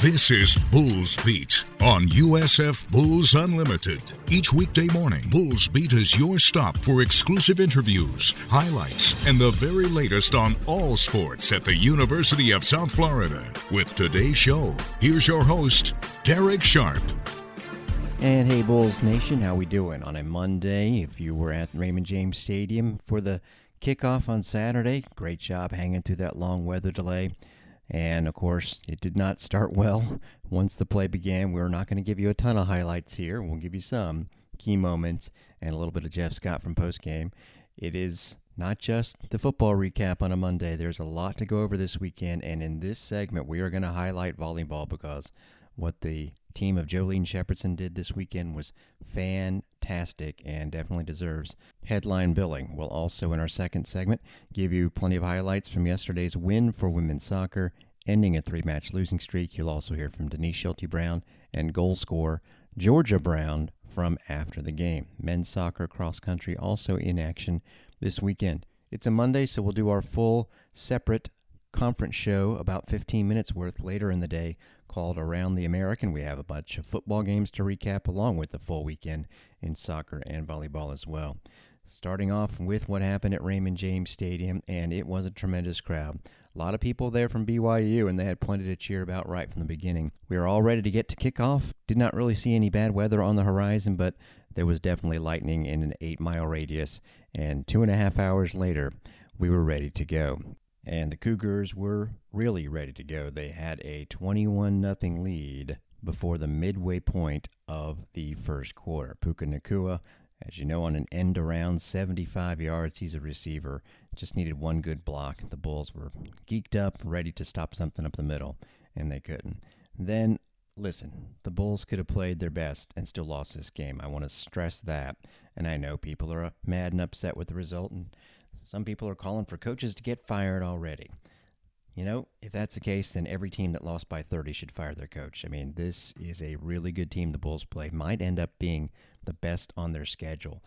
This is Bulls Beat on USF Bulls Unlimited. Each weekday morning, Bulls Beat is your stop for exclusive interviews, highlights, and the very latest on all sports at the University of South Florida. With today's show, here's your host, Derek Sharp. And hey, Bulls Nation, how we doing on a Monday? If you were at Raymond James Stadium for the kickoff on Saturday, great job hanging through that long weather delay. And of course, it did not start well once the play began. We're not going to give you a ton of highlights here. We'll give you some key moments and a little bit of Jeff Scott from postgame. It is not just the football recap on a Monday. There's a lot to go over this weekend, and in this segment, we are going to highlight volleyball because what the team of Jolene Shepardson did this weekend was fantastic and definitely deserves headline billing. We'll also, in our second segment, give you plenty of highlights from yesterday's win for women's soccer, ending a three match losing streak. You'll also hear from Denise Schilte Brown and goal scorer Georgia Brown from after the game. Men's soccer cross country also in action this weekend. It's a Monday, so we'll do our full separate conference show about 15 minutes worth later in the day called Around the American. We have a bunch of football games to recap along with the full weekend in soccer and volleyball as well. Starting off with what happened at Raymond James Stadium, and it was a tremendous crowd. A lot of people there from BYU, and they had plenty to cheer about right from the beginning. We were all ready to get to kickoff. Did not really see any bad weather on the horizon, but there was definitely lightning in an eight mile radius. And two and a half hours later, we were ready to go and the Cougars were really ready to go. They had a 21 0 lead before the midway point of the first quarter. Puka Nacua, as you know, on an end around 75 yards, he's a receiver. Just needed one good block. The Bulls were geeked up, ready to stop something up the middle, and they couldn't. Then, listen, the Bulls could have played their best and still lost this game. I want to stress that. And I know people are uh, mad and upset with the result, and some people are calling for coaches to get fired already. You know, if that's the case, then every team that lost by 30 should fire their coach. I mean, this is a really good team the Bulls play. Might end up being the best on their schedule.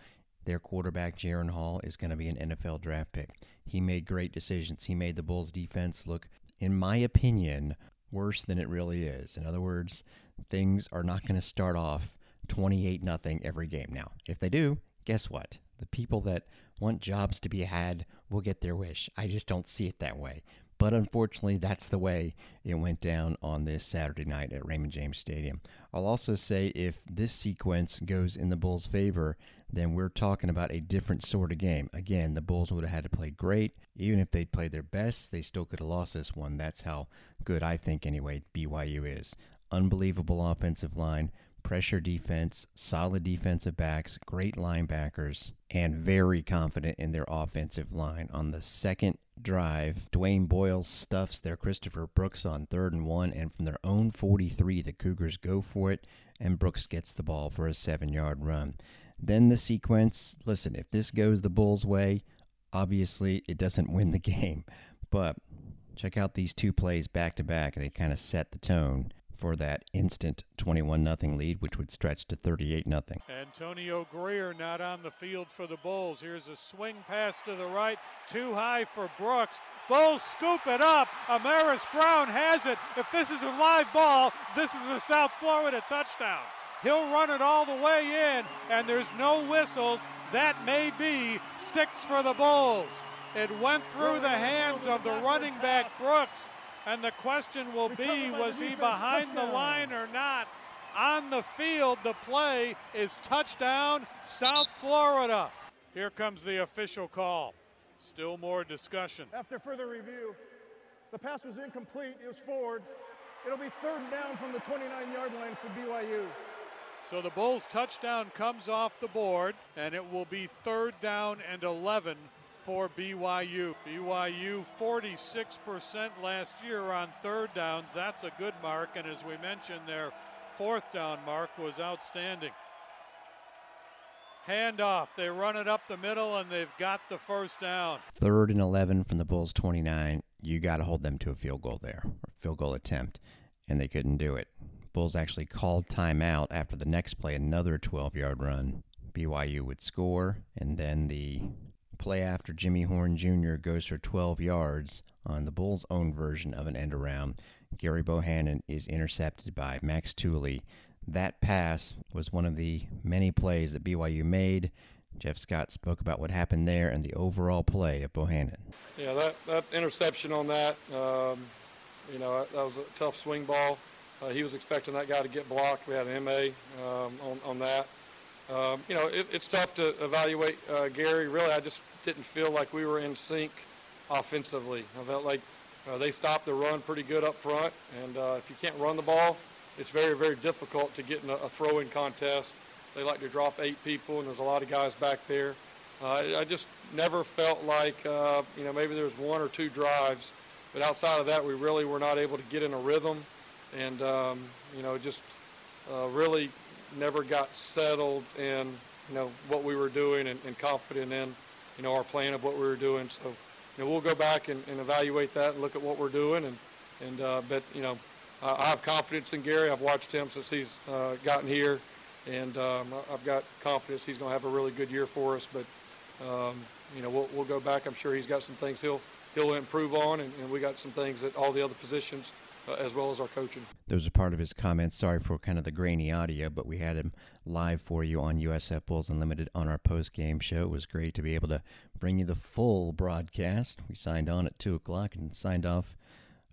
Their quarterback, Jaren Hall, is going to be an NFL draft pick. He made great decisions. He made the Bulls defense look, in my opinion, worse than it really is. In other words, things are not going to start off 28 nothing every game. Now, if they do, guess what? The people that want jobs to be had will get their wish. I just don't see it that way. But unfortunately, that's the way it went down on this Saturday night at Raymond James Stadium. I'll also say if this sequence goes in the Bulls' favor, then we're talking about a different sort of game. Again, the Bulls would have had to play great. Even if they played their best, they still could have lost this one. That's how good I think, anyway, BYU is. Unbelievable offensive line, pressure defense, solid defensive backs, great linebackers, and very confident in their offensive line. On the second drive, Dwayne Boyles stuffs their Christopher Brooks on third and one, and from their own 43, the Cougars go for it, and Brooks gets the ball for a seven yard run. Then the sequence listen, if this goes the Bulls' way, obviously it doesn't win the game, but check out these two plays back to back. They kind of set the tone for that instant 21 0 lead, which would stretch to 38 0. Antonio Greer not on the field for the Bulls. Here's a swing pass to the right, too high for Brooks. Bulls scoop it up. Amaris Brown has it. If this is a live ball, this is a South Florida touchdown. He'll run it all the way in, and there's no whistles. That may be six for the Bulls. It went through the hands of the running back Brooks and the question will be was he behind the line or not? On the field, the play is touchdown, South Florida. Here comes the official call. Still more discussion. After further review, the pass was incomplete. It was forward. It'll be third down from the 29 yard line for BYU. So the Bulls' touchdown comes off the board, and it will be third down and 11 for BYU. BYU 46% last year on third downs. That's a good mark. And as we mentioned, their fourth down mark was outstanding. Handoff. They run it up the middle and they've got the first down. Third and 11 from the Bulls 29. You got to hold them to a field goal there, or field goal attempt. And they couldn't do it. Bulls actually called timeout after the next play, another 12 yard run. BYU would score, and then the play after Jimmy Horn Jr. goes for 12 yards on the Bulls' own version of an end around. Gary Bohanon is intercepted by Max Tooley. That pass was one of the many plays that BYU made. Jeff Scott spoke about what happened there and the overall play of Bohanon. Yeah, that, that interception on that, um, you know, that was a tough swing ball. Uh, he was expecting that guy to get blocked. We had an MA um, on, on that. Um, you know, it, it's tough to evaluate uh, Gary. Really, I just didn't feel like we were in sync offensively. I felt like uh, they stopped the run pretty good up front, and uh, if you can't run the ball, it's very, very difficult to get in a, a throw-in contest. They like to drop eight people, and there's a lot of guys back there. Uh, I just never felt like, uh, you know, maybe there was one or two drives, but outside of that, we really were not able to get in a rhythm, and um, you know, just uh, really never got settled in, you know, what we were doing and, and confident in, you know, our plan of what we were doing. So, you know, we'll go back and, and evaluate that and look at what we're doing, and and uh, but you know, I have confidence in Gary. I've watched him since he's uh, gotten here, and um, I've got confidence he's going to have a really good year for us. But um, you know, we'll, we'll go back. I'm sure he's got some things he'll he'll improve on, and, and we got some things at all the other positions. Uh, as well as our coaching. Those are part of his comments. Sorry for kind of the grainy audio, but we had him live for you on USF Bulls Unlimited on our post game show. It was great to be able to bring you the full broadcast. We signed on at two o'clock and signed off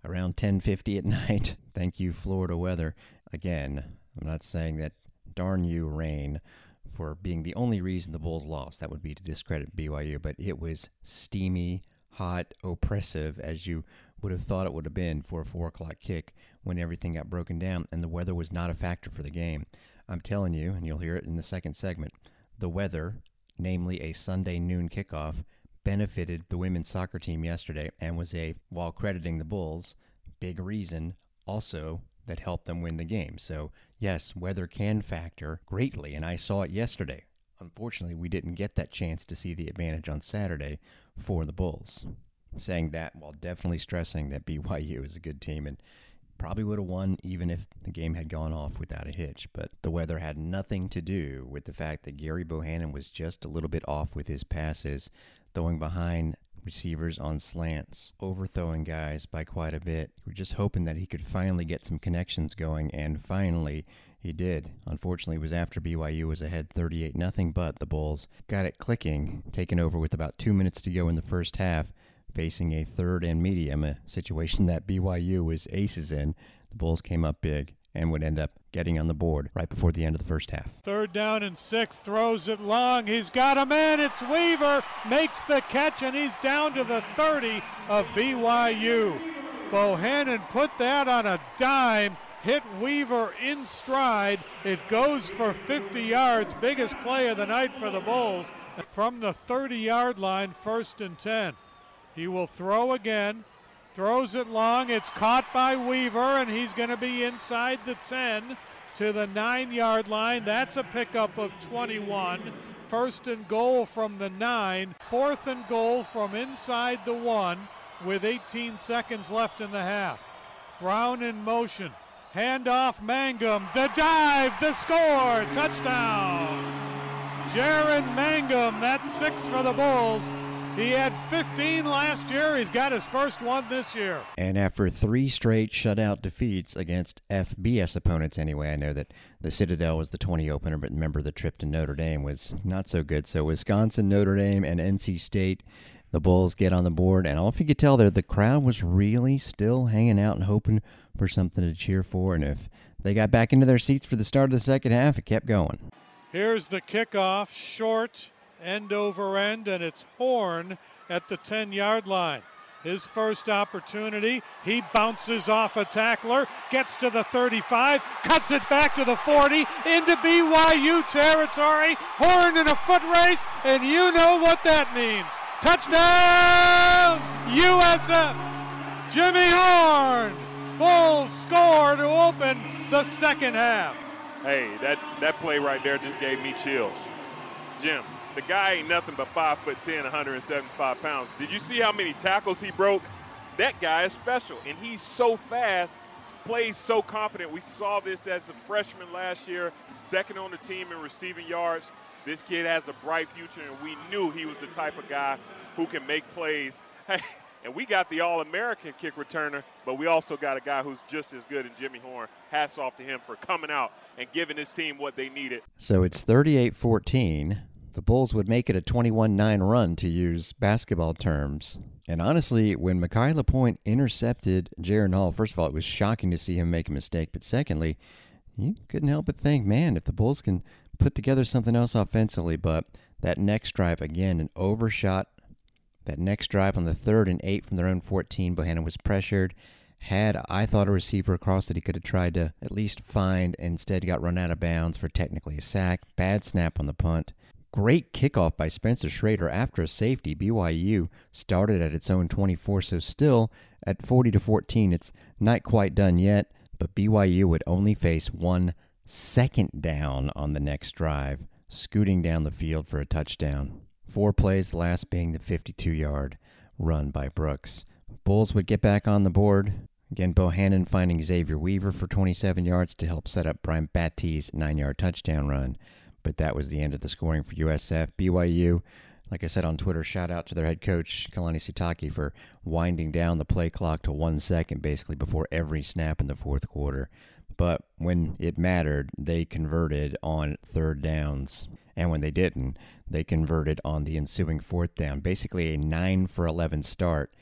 around 10:50 at night. Thank you, Florida weather. Again, I'm not saying that darn you rain for being the only reason the Bulls lost. That would be to discredit BYU, but it was steamy, hot, oppressive as you would have thought it would have been for a four o'clock kick when everything got broken down, and the weather was not a factor for the game. I'm telling you, and you'll hear it in the second segment, the weather, namely a Sunday noon kickoff, benefited the women's soccer team yesterday and was a, while crediting the Bulls, big reason also that helped them win the game. So, yes, weather can factor greatly, and I saw it yesterday. Unfortunately, we didn't get that chance to see the advantage on Saturday for the Bulls. Saying that while definitely stressing that BYU is a good team and probably would have won even if the game had gone off without a hitch. But the weather had nothing to do with the fact that Gary Bohanon was just a little bit off with his passes throwing behind receivers on slants, overthrowing guys by quite a bit. We are just hoping that he could finally get some connections going, and finally he did. Unfortunately, it was after BYU was ahead 38 nothing, but the Bulls got it clicking, taken over with about two minutes to go in the first half, facing a third and medium, a situation that BYU was aces in. The Bulls came up big and would end up getting on the board right before the end of the first half. Third down and six, throws it long. He's got a man. It's Weaver, makes the catch, and he's down to the 30 of BYU. Bohanon put that on a dime, hit Weaver in stride. It goes for 50 yards, biggest play of the night for the Bulls. From the 30 yard line, first and 10. He will throw again. Throws it long. It's caught by Weaver, and he's going to be inside the 10 to the nine yard line. That's a pickup of 21. First and goal from the nine. Fourth and goal from inside the one with 18 seconds left in the half. Brown in motion. Handoff Mangum. The dive. The score. Touchdown. Jaren Mangum. That's six for the Bulls. He had 15 last year. He's got his first one this year. And after three straight shutout defeats against FBS opponents, anyway, I know that the Citadel was the 20 opener, but remember the trip to Notre Dame was not so good. So Wisconsin, Notre Dame, and NC State, the Bulls get on the board. And all if you could tell there, the crowd was really still hanging out and hoping for something to cheer for. And if they got back into their seats for the start of the second half, it kept going. Here's the kickoff, short end over end, and it's Horn at the 10 yard line. His first opportunity, he bounces off a tackler, gets to the 35, cuts it back to the 40, into BYU territory. Horn in a foot race, and you know what that means. Touchdown, USF! Jimmy Horn! Bulls score to open the second half. Hey, that, that play right there just gave me chills. Jim, the guy ain't nothing but 5 foot 10, 175 pounds. Did you see how many tackles he broke? That guy is special, and he's so fast, plays so confident. We saw this as a freshman last year, second on the team in receiving yards. This kid has a bright future, and we knew he was the type of guy who can make plays. And we got the All American kick returner, but we also got a guy who's just as good in Jimmy Horn. Hats off to him for coming out and giving his team what they needed. So it's 38 14. The Bulls would make it a 21 9 run, to use basketball terms. And honestly, when Makai LaPointe intercepted Jaren Hall, first of all, it was shocking to see him make a mistake. But secondly, you couldn't help but think, man, if the Bulls can put together something else offensively, but that next drive, again, an overshot that next drive on the third and eight from their own 14, Bohanon was pressured. Had, I thought, a receiver across that he could have tried to at least find, instead got run out of bounds for technically a sack. Bad snap on the punt. Great kickoff by Spencer Shrader after a safety. BYU started at its own 24, so still at 40 to 14. It's not quite done yet, but BYU would only face one second down on the next drive, scooting down the field for a touchdown. Four plays, the last being the 52 yard run by Brooks. Bulls would get back on the board. Again, Bohanon finding Xavier Weaver for 27 yards to help set up Brian Battie's nine yard touchdown run. But that was the end of the scoring for USF. BYU, like I said on Twitter, shout out to their head coach, Kalani Sitake, for winding down the play clock to one second basically before every snap in the fourth quarter. But when it mattered, they converted on third downs. And when they didn't, they converted on the ensuing fourth down. Basically, a 9 for 11 start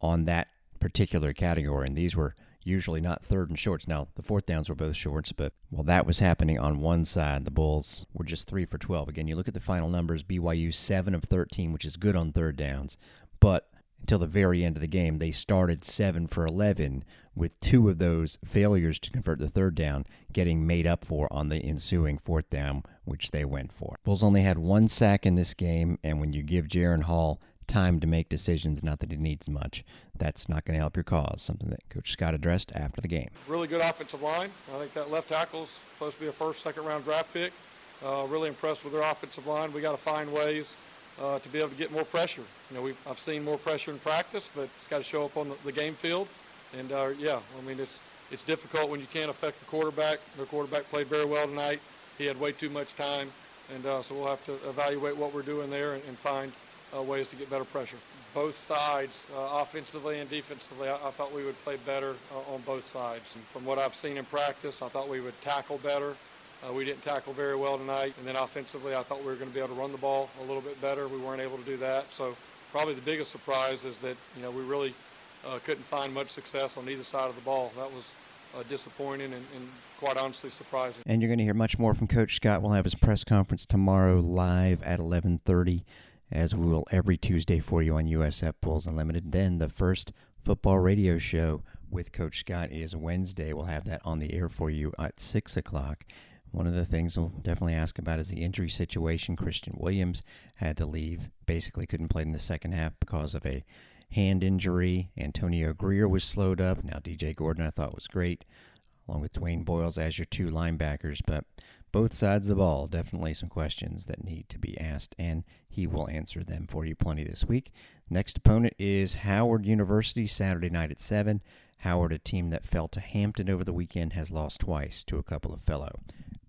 on that particular category. And these were usually not third and shorts. Now, the fourth downs were both shorts, but while that was happening on one side, the Bulls were just 3 for 12. Again, you look at the final numbers BYU 7 of 13, which is good on third downs. But until the very end of the game, they started 7 for 11, with two of those failures to convert the third down getting made up for on the ensuing fourth down, which they went for. Bulls only had one sack in this game, and when you give Jaren Hall time to make decisions, not that he needs much, that's not going to help your cause, something that Coach Scott addressed after the game. Really good offensive line. I think that left tackle is supposed to be a first, second round draft pick. Uh, really impressed with their offensive line. We got to find ways uh, to be able to get more pressure. You know, I've seen more pressure in practice, but it's got to show up on the, the game field. And uh, yeah, I mean it's it's difficult when you can't affect the quarterback. The quarterback played very well tonight. He had way too much time, and uh, so we'll have to evaluate what we're doing there and, and find uh, ways to get better pressure. Both sides, uh, offensively and defensively, I, I, thought we would play better uh, on both sides. And from what I've seen in practice, I thought we would tackle better. Uh, we didn't tackle very well tonight. And then offensively, I thought we were going to be able to run the ball a little bit better. We weren't able to do that. So probably the biggest surprise is that, you know, we really uh, couldn't find much success on either side of the ball. That was uh, disappointing and, and, quite honestly surprising. And you're going to hear much more from Coach Scott. We'll have his press conference tomorrow live at 11:30, as we will every Tuesday for you on USF Bulls Unlimited. Then the first football radio show with Coach Scott is Wednesday. We'll have that on the air for you at six o'clock. One of the things we'll definitely ask about is the injury situation. Christian Williams had to leave, basically couldn't play in the second half because of a hand injury. Antonio Greer was slowed up. Now, DJ Gordon, I thought was great, along with Dwayne Boyles as your two linebackers. But both sides of the ball, definitely some questions that need to be asked, and he will answer them for you plenty this week. Next opponent is Howard University, Saturday night at 7. Howard, a team that fell to Hampton over the weekend, has lost twice to a couple of fellow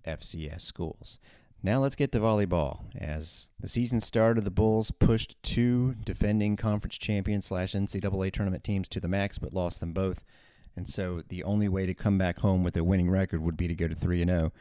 FCS schools. Now let's get to volleyball. As the season started, the Bulls pushed two defending conference champions slash NCAA tournament teams to the max, but lost them both. And so the only way to come back home with a winning record would be to go to 3 and 0.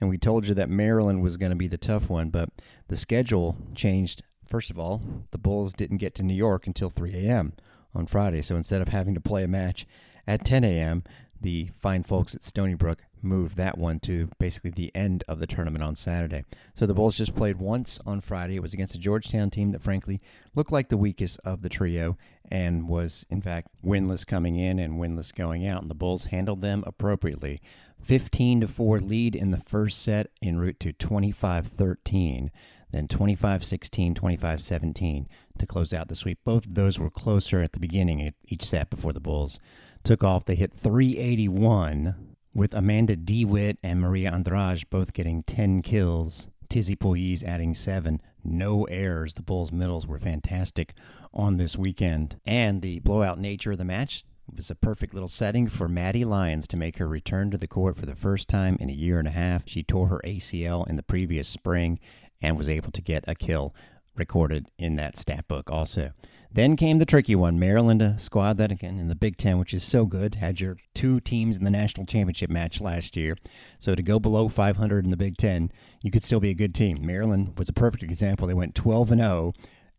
And we told you that Maryland was going to be the tough one, but the schedule changed. First of all, the Bulls didn't get to New York until 3 a.m. on Friday. So instead of having to play a match at 10 a.m., the fine folks at Stony Brook moved that one to basically the end of the tournament on Saturday. So the Bulls just played once on Friday. It was against a Georgetown team that, frankly, looked like the weakest of the trio and was, in fact, winless coming in and winless going out. And the Bulls handled them appropriately. 15 to 4 lead in the first set en route to 25 13, then 25 16, 25 17 to close out the sweep. Both of those were closer at the beginning of each set before the Bulls took off. They hit 381 with Amanda DeWitt and Maria Andrade both getting 10 kills. Tizzy Poyes adding seven. No errors. The Bulls' middles were fantastic on this weekend. And the blowout nature of the match was a perfect little setting for Maddie Lyons to make her return to the court for the first time in a year and a half. She tore her ACL in the previous spring and was able to get a kill recorded in that stat book also. Then came the tricky one Maryland, a squad that, again, in the Big Ten, which is so good, had your two teams in the national championship match last year. So to go below 500 in the Big Ten, you could still be a good team. Maryland was a perfect example. They went 12 and 0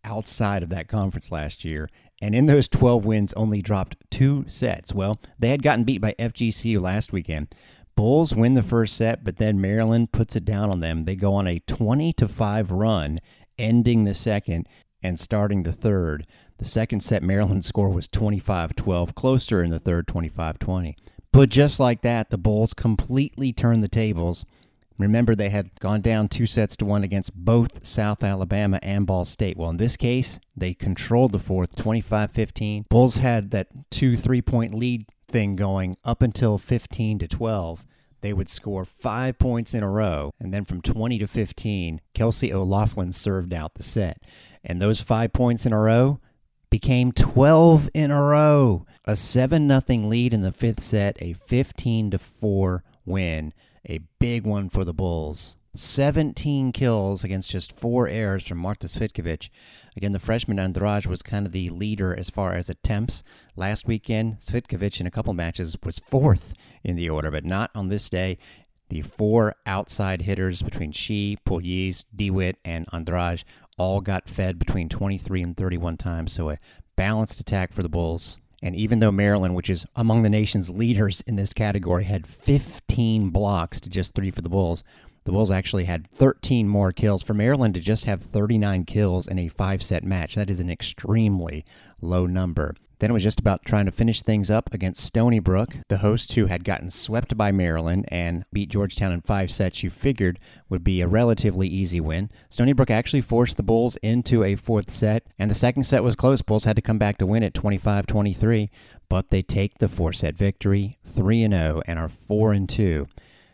outside of that conference last year. And in those 12 wins, only dropped two sets. Well, they had gotten beat by FGCU last weekend. Bulls win the first set, but then Maryland puts it down on them. They go on a 20 to 5 run, ending the second and starting the third. The second set Maryland score was 25-12, closer in the third 25-20. But just like that, the Bulls completely turn the tables. Remember, they had gone down two sets to one against both South Alabama and Ball State. Well, in this case, they controlled the fourth 25 15. Bulls had that two three point lead thing going up until 15 to 12. They would score five points in a row, and then from 20 to 15, Kelsey O'Laughlin served out the set. And those five points in a row became 12 in a row. A 7 0 lead in the fifth set, a 15 to 4 win, a big one for the Bulls. 17 kills against just four errors from Marta Cvitkovic. Again, the freshman Andrade was kind of the leader as far as attempts. Last weekend, Cvitkovic in a couple matches was fourth in the order, but not on this day. The four outside hitters between she, Pugliese, DeWitt, and Andrade all got fed between 23 and 31 times, so a balanced attack for the Bulls. And even though Maryland, which is among the nation's leaders in this category, had 15 blocks to just three for the Bulls, the Bulls actually had 13 more kills. For Maryland to just have 39 kills in a five set match, that is an extremely low number. Then it was just about trying to finish things up against Stony Brook, the host who had gotten swept by Maryland and beat Georgetown in five sets, you figured would be a relatively easy win. Stony Brook actually forced the Bulls into a fourth set, and the second set was close. Bulls had to come back to win it 25 23, but they take the four set victory 3 0 and are 4 2.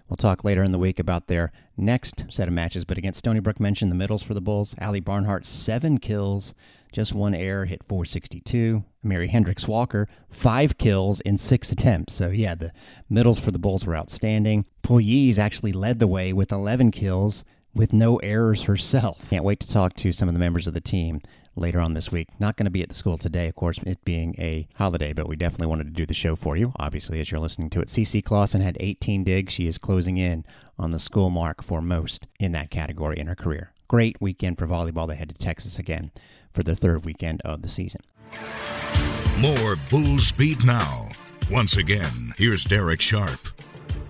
We'll talk later in the week about their next set of matches, but against Stony Brook, mentioned the middles for the Bulls. Ali Barnhart, seven kills, just one error, hit 462. Mary Hendricks Walker, five kills in six attempts. So, yeah, the middles for the Bulls were outstanding. Pugliese actually led the way with 11 kills with no errors herself. Can't wait to talk to some of the members of the team later on this week. Not going to be at the school today, of course, it being a holiday, but we definitely wanted to do the show for you, obviously, as you're listening to it. CC Clausen had 18 digs. She is closing in on the school mark for most in that category in her career. Great weekend for volleyball. They head to Texas again for the third weekend of the season. More Bulls Beat now. Once again, here's Derek Sharp.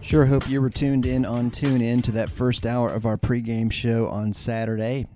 Sure hope you were tuned in on TuneIn to that first hour of our pregame show on Saturday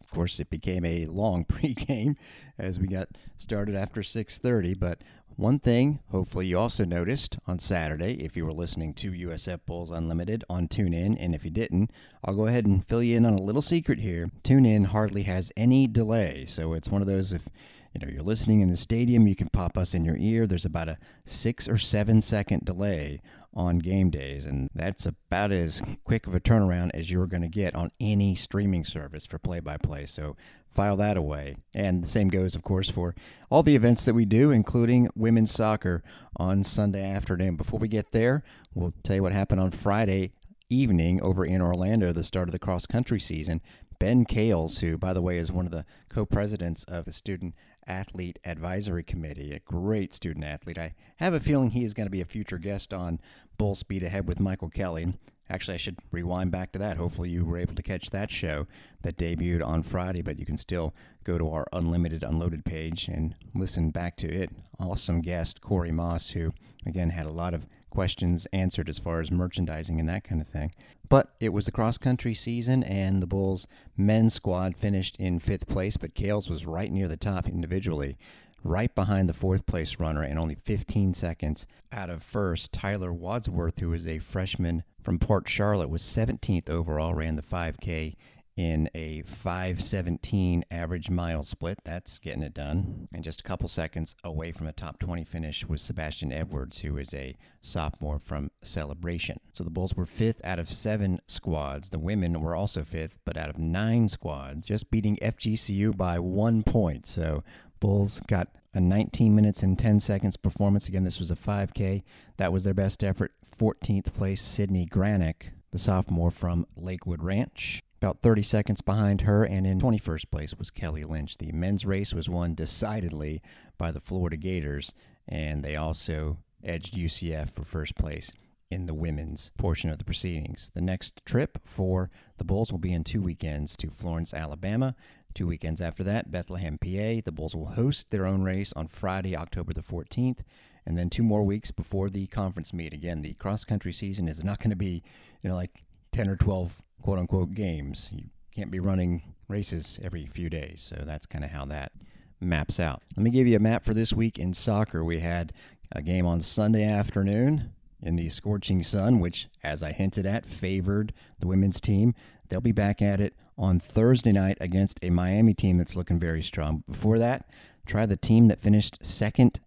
Of course, it became a long pregame as we got started after 6:30. But one thing, hopefully, you also noticed on Saturday, if you were listening to USF Bulls Unlimited on TuneIn, and if you didn't, I'll go ahead and fill you in on a little secret here. TuneIn hardly has any delay, so it's one of those if you know you're listening in the stadium, you can pop us in your ear. There's about a six or seven second delay on game days, and that's about as quick of a turnaround as you're going to get on any streaming service for play by play. So file that away. And the same goes, of course, for all the events that we do, including women's soccer on Sunday afternoon. Before we get there, we'll tell you what happened on Friday evening over in Orlando, the start of the cross country season. Ben Kales, who, by the way, is one of the co presidents of the Student Athlete Advisory Committee, a great student athlete. I have a feeling he is going to be a future guest on Bull Speed Ahead with Michael Kelly. Actually, I should rewind back to that. Hopefully, you were able to catch that show that debuted on Friday, but you can still go to our Unlimited Unloaded page and listen back to it. Awesome guest, Corey Moss, who, again, had a lot of questions answered as far as merchandising and that kind of thing. But it was the cross country season, and the Bulls men's squad finished in fifth place, but Kales was right near the top individually, right behind the fourth place runner, and only 15 seconds out of first. Tyler Wadsworth, who is a freshman from Port Charlotte, was 17th overall, ran the 5K in a 517 average mile split. That's getting it done. And just a couple seconds away from a top 20 finish was Sebastian Edwards, who is a sophomore from Celebration. So the Bulls were fifth out of seven squads. The women were also fifth, but out of nine squads, just beating FGCU by one point. So Bulls got a 19 minutes and 10 seconds performance. Again, this was a 5K. That was their best effort. 14th place, Sydney Granick the sophomore from Lakewood Ranch. About 30 seconds behind her, and in 21st place was Kelly Lynch. The men's race was won decidedly by the Florida Gators, and they also edged UCF for first place in the women's portion of the proceedings. The next trip for the Bulls will be in two weekends to Florence, Alabama. Two weekends after that, Bethlehem, PA. The Bulls will host their own race on Friday, October the 14th, and then two more weeks before the conference meet. Again, the cross country season is not going to be, you know, like 10 or 12 quote unquote games. You can't be running races every few days. So that's kind of how that maps out. Let me give you a map for this week in soccer. We had a game on Sunday afternoon in the scorching sun, which, as I hinted at, favored the women's team. They'll be back at it on Thursday night against a Miami team that's looking very strong. Before that, try the team that finished second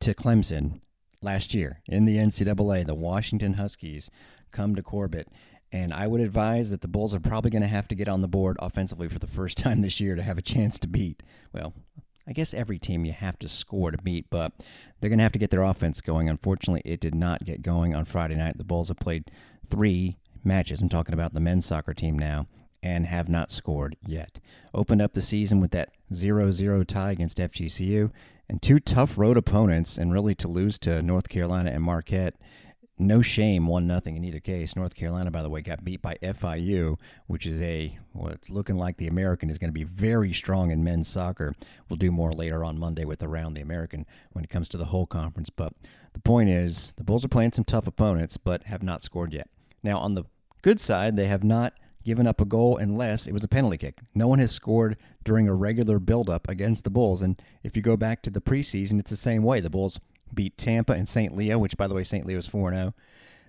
to Clemson last year in the NCAA, the Washington Huskies, come to Corbett. And I would advise that the Bulls are probably going to have to get on the board offensively for the first time this year to have a chance to beat, well, I guess every team you have to score to beat, but they're going to have to get their offense going. Unfortunately, it did not get going on Friday night. The Bulls have played three matches. I'm talking about the men's soccer team now and have not scored yet. Opened up the season with that 0 0 tie against FGCU and two tough road opponents, and really to lose to North Carolina and Marquette no shame, one nothing in either case. North Carolina, by the way, got beat by FIU, which is a well, it's looking like the American is going to be very strong in men's soccer. We'll do more later on Monday with around the American when it comes to the whole conference. But the point is, the Bulls are playing some tough opponents, but have not scored yet. Now, on the good side, they have not given up a goal unless it was a penalty kick. No one has scored during a regular buildup against the Bulls, and if you go back to the preseason, it's the same way. The Bulls beat Tampa and St. Leo, which by the way St. Leo is 4-0,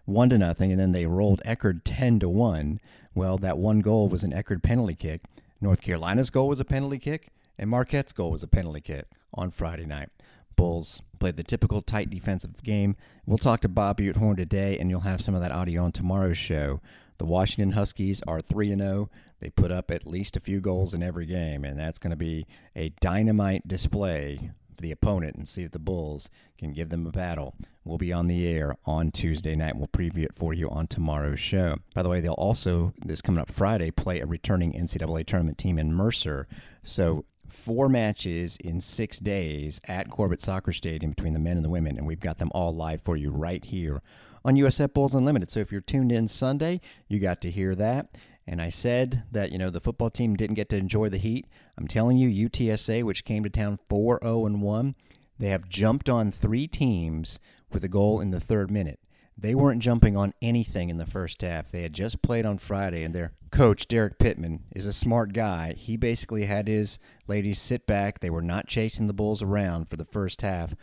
1 to nothing and then they rolled Eckerd 10 to 1. Well, that one goal was an Eckerd penalty kick. North Carolina's goal was a penalty kick and Marquette's goal was a penalty kick on Friday night. Bulls played the typical tight defensive game. We'll talk to Bob Butehorn today, and you'll have some of that audio on tomorrow's show. The Washington Huskies are 3 0. They put up at least a few goals in every game, and that's going to be a dynamite display for the opponent and see if the Bulls can give them a battle. We'll be on the air on Tuesday night. We'll preview it for you on tomorrow's show. By the way, they'll also, this coming up Friday, play a returning NCAA tournament team in Mercer. So four matches in six days at Corbett Soccer Stadium between the men and the women, and we've got them all live for you right here on USF Bulls Unlimited. So if you're tuned in Sunday, you got to hear that. And I said that, you know, the football team didn't get to enjoy the heat. I'm telling you, UTSA, which came to town 4 0 and 1, they have jumped on three teams with a goal in the third minute. They weren't jumping on anything in the first half. They had just played on Friday, and their coach, Derek Pittman, is a smart guy. He basically had his ladies sit back. They were not chasing the Bulls around for the first half,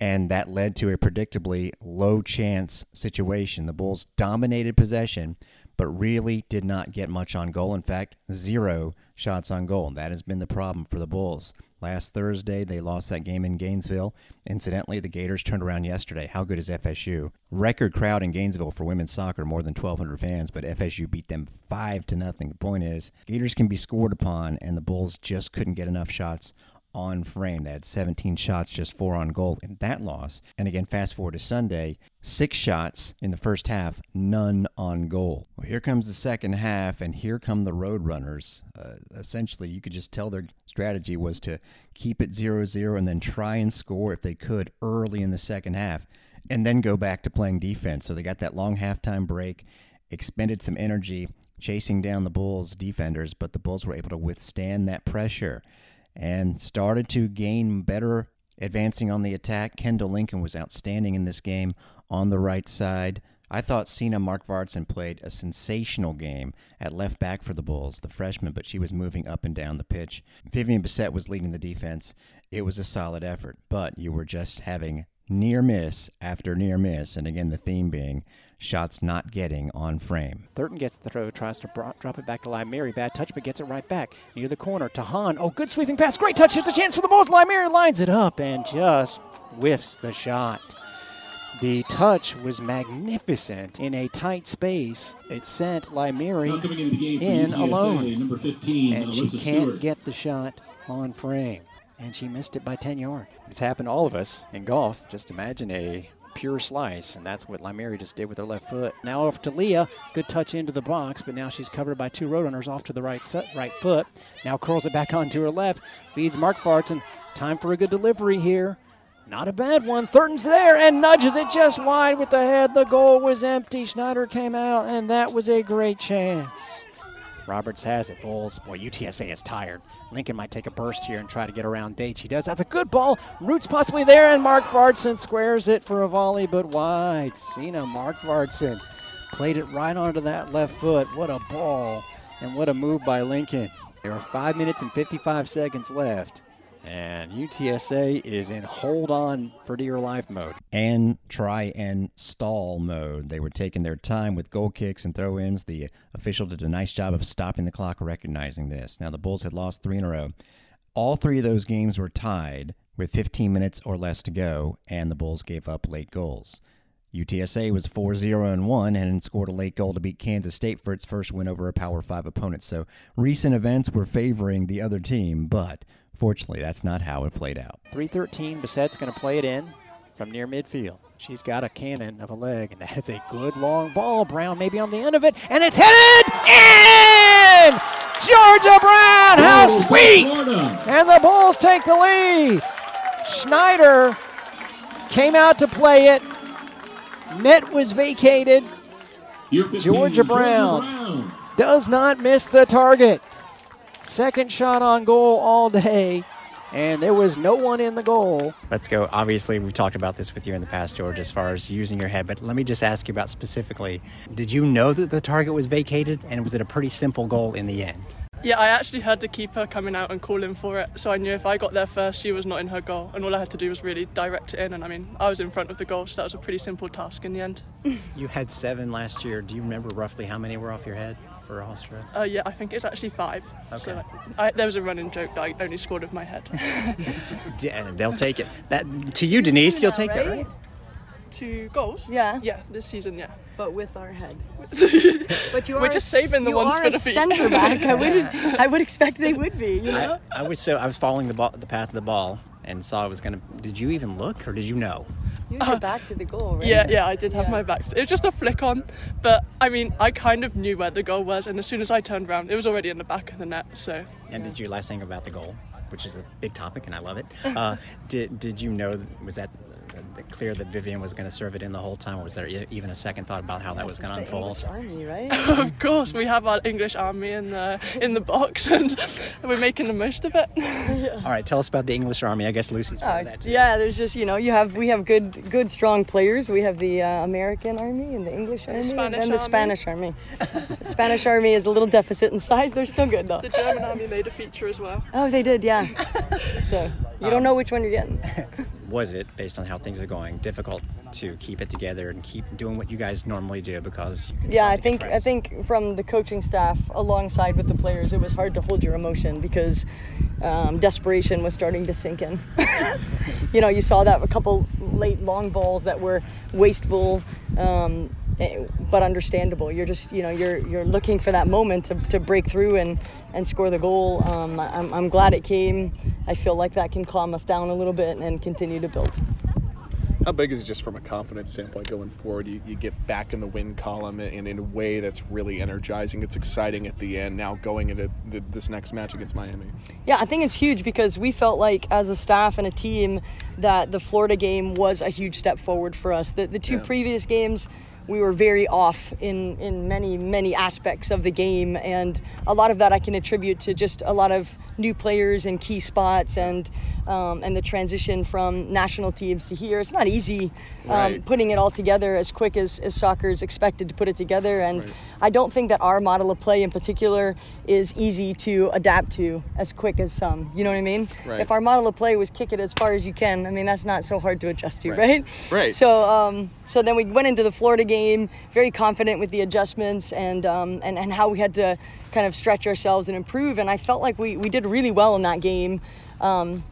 and that led to a predictably low chance situation. The Bulls dominated possession, but really did not get much on goal. In fact, zero shots on goal. That has been the problem for the Bulls. Last Thursday, they lost that game in Gainesville. Incidentally, the Gators turned around yesterday. How good is FSU? Record crowd in Gainesville for women's soccer, more than 1,200 fans, but FSU beat them five to nothing. The point is, Gators can be scored upon, and the Bulls just couldn't get enough shots on frame. They had 17 shots, just four on goal in that loss. And again, fast forward to Sunday, six shots in the first half, none on goal. Well, here comes the second half, and here come the Roadrunners. Uh, essentially, you could just tell their strategy was to keep it 0 0 and then try and score if they could early in the second half, and then go back to playing defense. So they got that long halftime break, expended some energy chasing down the Bulls' defenders, but the Bulls were able to withstand that pressure and started to gain better advancing on the attack. Kendall Lincoln was outstanding in this game on the right side. I thought Sina Markvartson played a sensational game at left back for the Bulls, the freshman, but she was moving up and down the pitch. Vivian Bissett was leading the defense. It was a solid effort, but you were just having near miss after near miss, and again, the theme being shots not getting on frame. Thurton gets the throw, tries to drop it back to Lime Bad touch, but gets it right back near the corner to Han. Oh, good sweeping pass. Great touch. Here's a chance for the Bulls. Lime lines it up and just whiffs the shot. The touch was magnificent in a tight space. It sent Lymiri in alone. 15, and Alyssa she can't Stewart. get the shot on frame. And she missed it by 10 yards. It's happened to all of us in golf. Just imagine a pure slice, and that's what Limeri just did with her left foot. Now off to Leah. Good touch into the box, but now she's covered by two Roadrunners off to the right right foot. Now curls it back onto her left. Feeds Markvartson. Time for a good delivery here. Not a bad one. Thurton's there and nudges it just wide with the head. The goal was empty. Schneider came out, and that was a great chance. Roberts has it. Bulls. Boy, UTSA is tired. Lincoln might take a burst here and try to get around Date. She does. That's a good ball. Roots possibly there, and Markvartson squares it for a volley, but wide. Sina Markvartson played it right onto that left foot. What a ball, and what a move by Lincoln. There are five minutes and 55 seconds left. And UTSA is in hold on for dear life mode. and try and stall mode. They were taking their time with goal kicks and throw ins. The official did a nice job of stopping the clock, recognizing this. Now, the Bulls had lost three in a row. All three of those games were tied with 15 minutes or less to go, and the Bulls gave up late goals. UTSA was 4 0 and 1 and scored a late goal to beat Kansas State for its first win over a Power 5 opponent. So recent events were favoring the other team, but fortunately, that's not how it played out. 313, Bissette's going to play it in from near midfield. She's got a cannon of a leg, and that is a good long ball. Brown maybe on the end of it, and it's headed in! Georgia Brown, how sweet! And the Bulls take the lead. Schneider came out to play it. Net was vacated. Georgia Brown does not miss the target. Second shot on goal all day, and there was no one in the goal. Let's go. Obviously, we've talked about this with you in the past, George, as far as using your head. But let me just ask you about specifically did you know that the target was vacated? And was it a pretty simple goal in the end? Yeah, I actually heard the keeper coming out and calling for it, so I knew if I got there first, she was not in her goal, and all I had to do was really direct it in. And I mean, I was in front of the goal, so that was a pretty simple task in the end. You had seven last year. Do you remember roughly how many were off your head for Austria? Uh, yeah, I think it's actually five. Okay. So like, I, there was a running joke that I only scored with my head. They'll take it. That To you, Denise, you'll take that, right? Two goals? Yeah. Yeah, this season, yeah. But with our head. But you are. We're just saving the ones for the feet. center back. I would I would expect they would be. You know. I was so I was following the ball, the path of the ball, and saw it was gonna. Did you even look, or did you know? You had your back to the goal, right? Yeah, yeah, I did have Yeah. my back. It was just a flick on, but I mean, I kind of knew where the goal was, and as soon as I turned around, it was already in the back of the net. So And did you last thing about the goal, which is a big topic, and I love it. Uh, did did you know was that uh, clear that Vivian was going to serve it in the whole time, or was there e- even a second thought about how that was going to It's the unfold? English Army, right? of course, we have our English army in the in the box, and we're making the most of it. All right, tell us about the English Army. I guess Lucy's part Oh, of that too. yeah, there's just you know you have we have good good strong players. We have the uh, American Army and the English Army, and then the Army. Spanish Army. the Spanish Army is a little deficit in size. They're still good though. The German army made a feature as well. Oh, they did, yeah. so you don't know which one you're getting. Was it, based on how things are going, difficult to keep it together and keep doing what you guys normally do because? Yeah, I think I think from the coaching staff alongside with the players, it was hard to hold your emotion because um, desperation was starting to sink in. you know, you saw that a couple late long balls that were wasteful, um, but understandable. You're just you know you're you're looking for that moment to, to break through and and score the goal. Um, I'm I'm glad it came. I feel like that can calm us down a little bit and continue to build. How big is it just from a confidence standpoint going forward? You, you get back in the win column and in a way that's really energizing. It's exciting at the end. Now going into the, this next match against Miami. Yeah, I think it's huge because we felt like as a staff and a team that the Florida game was a huge step forward for us. The, the two Yeah. previous games, we were very off in, in many, many aspects of the game. And a lot of that I can attribute to just a lot of new players in key spots and, um, and the transition from national teams to here. It's not easy um, Right. putting it all together as quick as, as soccer is expected to put it together. And I don't think that our model of play in particular is easy to adapt to as quick as some. You know what I mean? Right. If our model of play was kick it as far as you can, I mean that's not so hard to adjust to, Right. right? Right. So um, so then we went into the Florida game very confident with the adjustments and um, and and how we had to kind of stretch ourselves and improve. And I felt like we we did really well in that game. Um,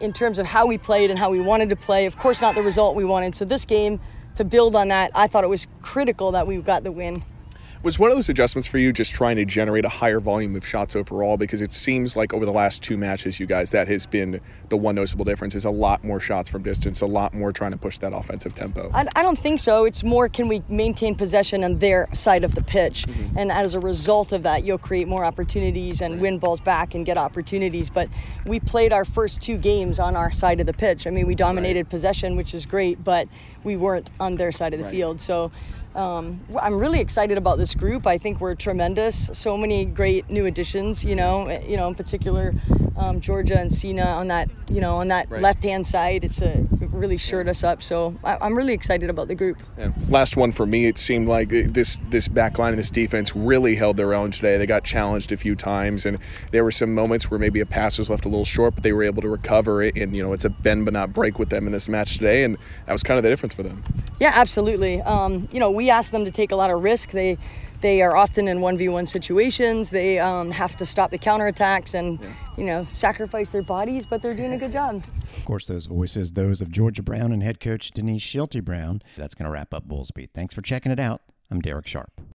in terms of how we played and how we wanted to play. Of course, not the result we wanted. So this game, to build on that, I thought it was critical that we got the win. Was one of those adjustments for you just trying to generate a higher volume of shots overall? Because it seems like over the last two matches, you guys, that has been the one noticeable difference is a lot more shots from distance, a lot more trying to push that offensive tempo. I, I don't think so. It's more can we maintain possession on their side of the pitch, mm-hmm. and as a result of that, you'll create more opportunities and right. win balls back and get opportunities. But we played our first two games on our side of the pitch. I mean, we dominated right. possession, which is great, but we weren't on their side of the right. field. So um, I'm really excited about this group. I think we're tremendous. So many great new additions. You know, eh, you know, in particular, um, Georgia and Sina on that, you know, on that right. left-hand side. It's a really shored us up. So I, am really excited about the group. Yeah. Last one for me. It seemed like this this back line and this defense really held their own today. They got challenged a few times, and there were some moments where maybe a pass was left a little short, but they were able to recover it. And you know, it's a bend but not break with them in this match today, and that was kind of the difference for them. Yeah, absolutely. Um, you know, we asked them to take a lot of risk. They they are often in 1v1 situations. They um, have to stop the counterattacks and, yeah. you know, sacrifice their bodies, but they're doing a good job. Of course, those voices, those of Georgia Brown and head coach Denise Schilte Brown. That's going to wrap up Bulls Beat. Thanks for checking it out. I'm Derek Sharp.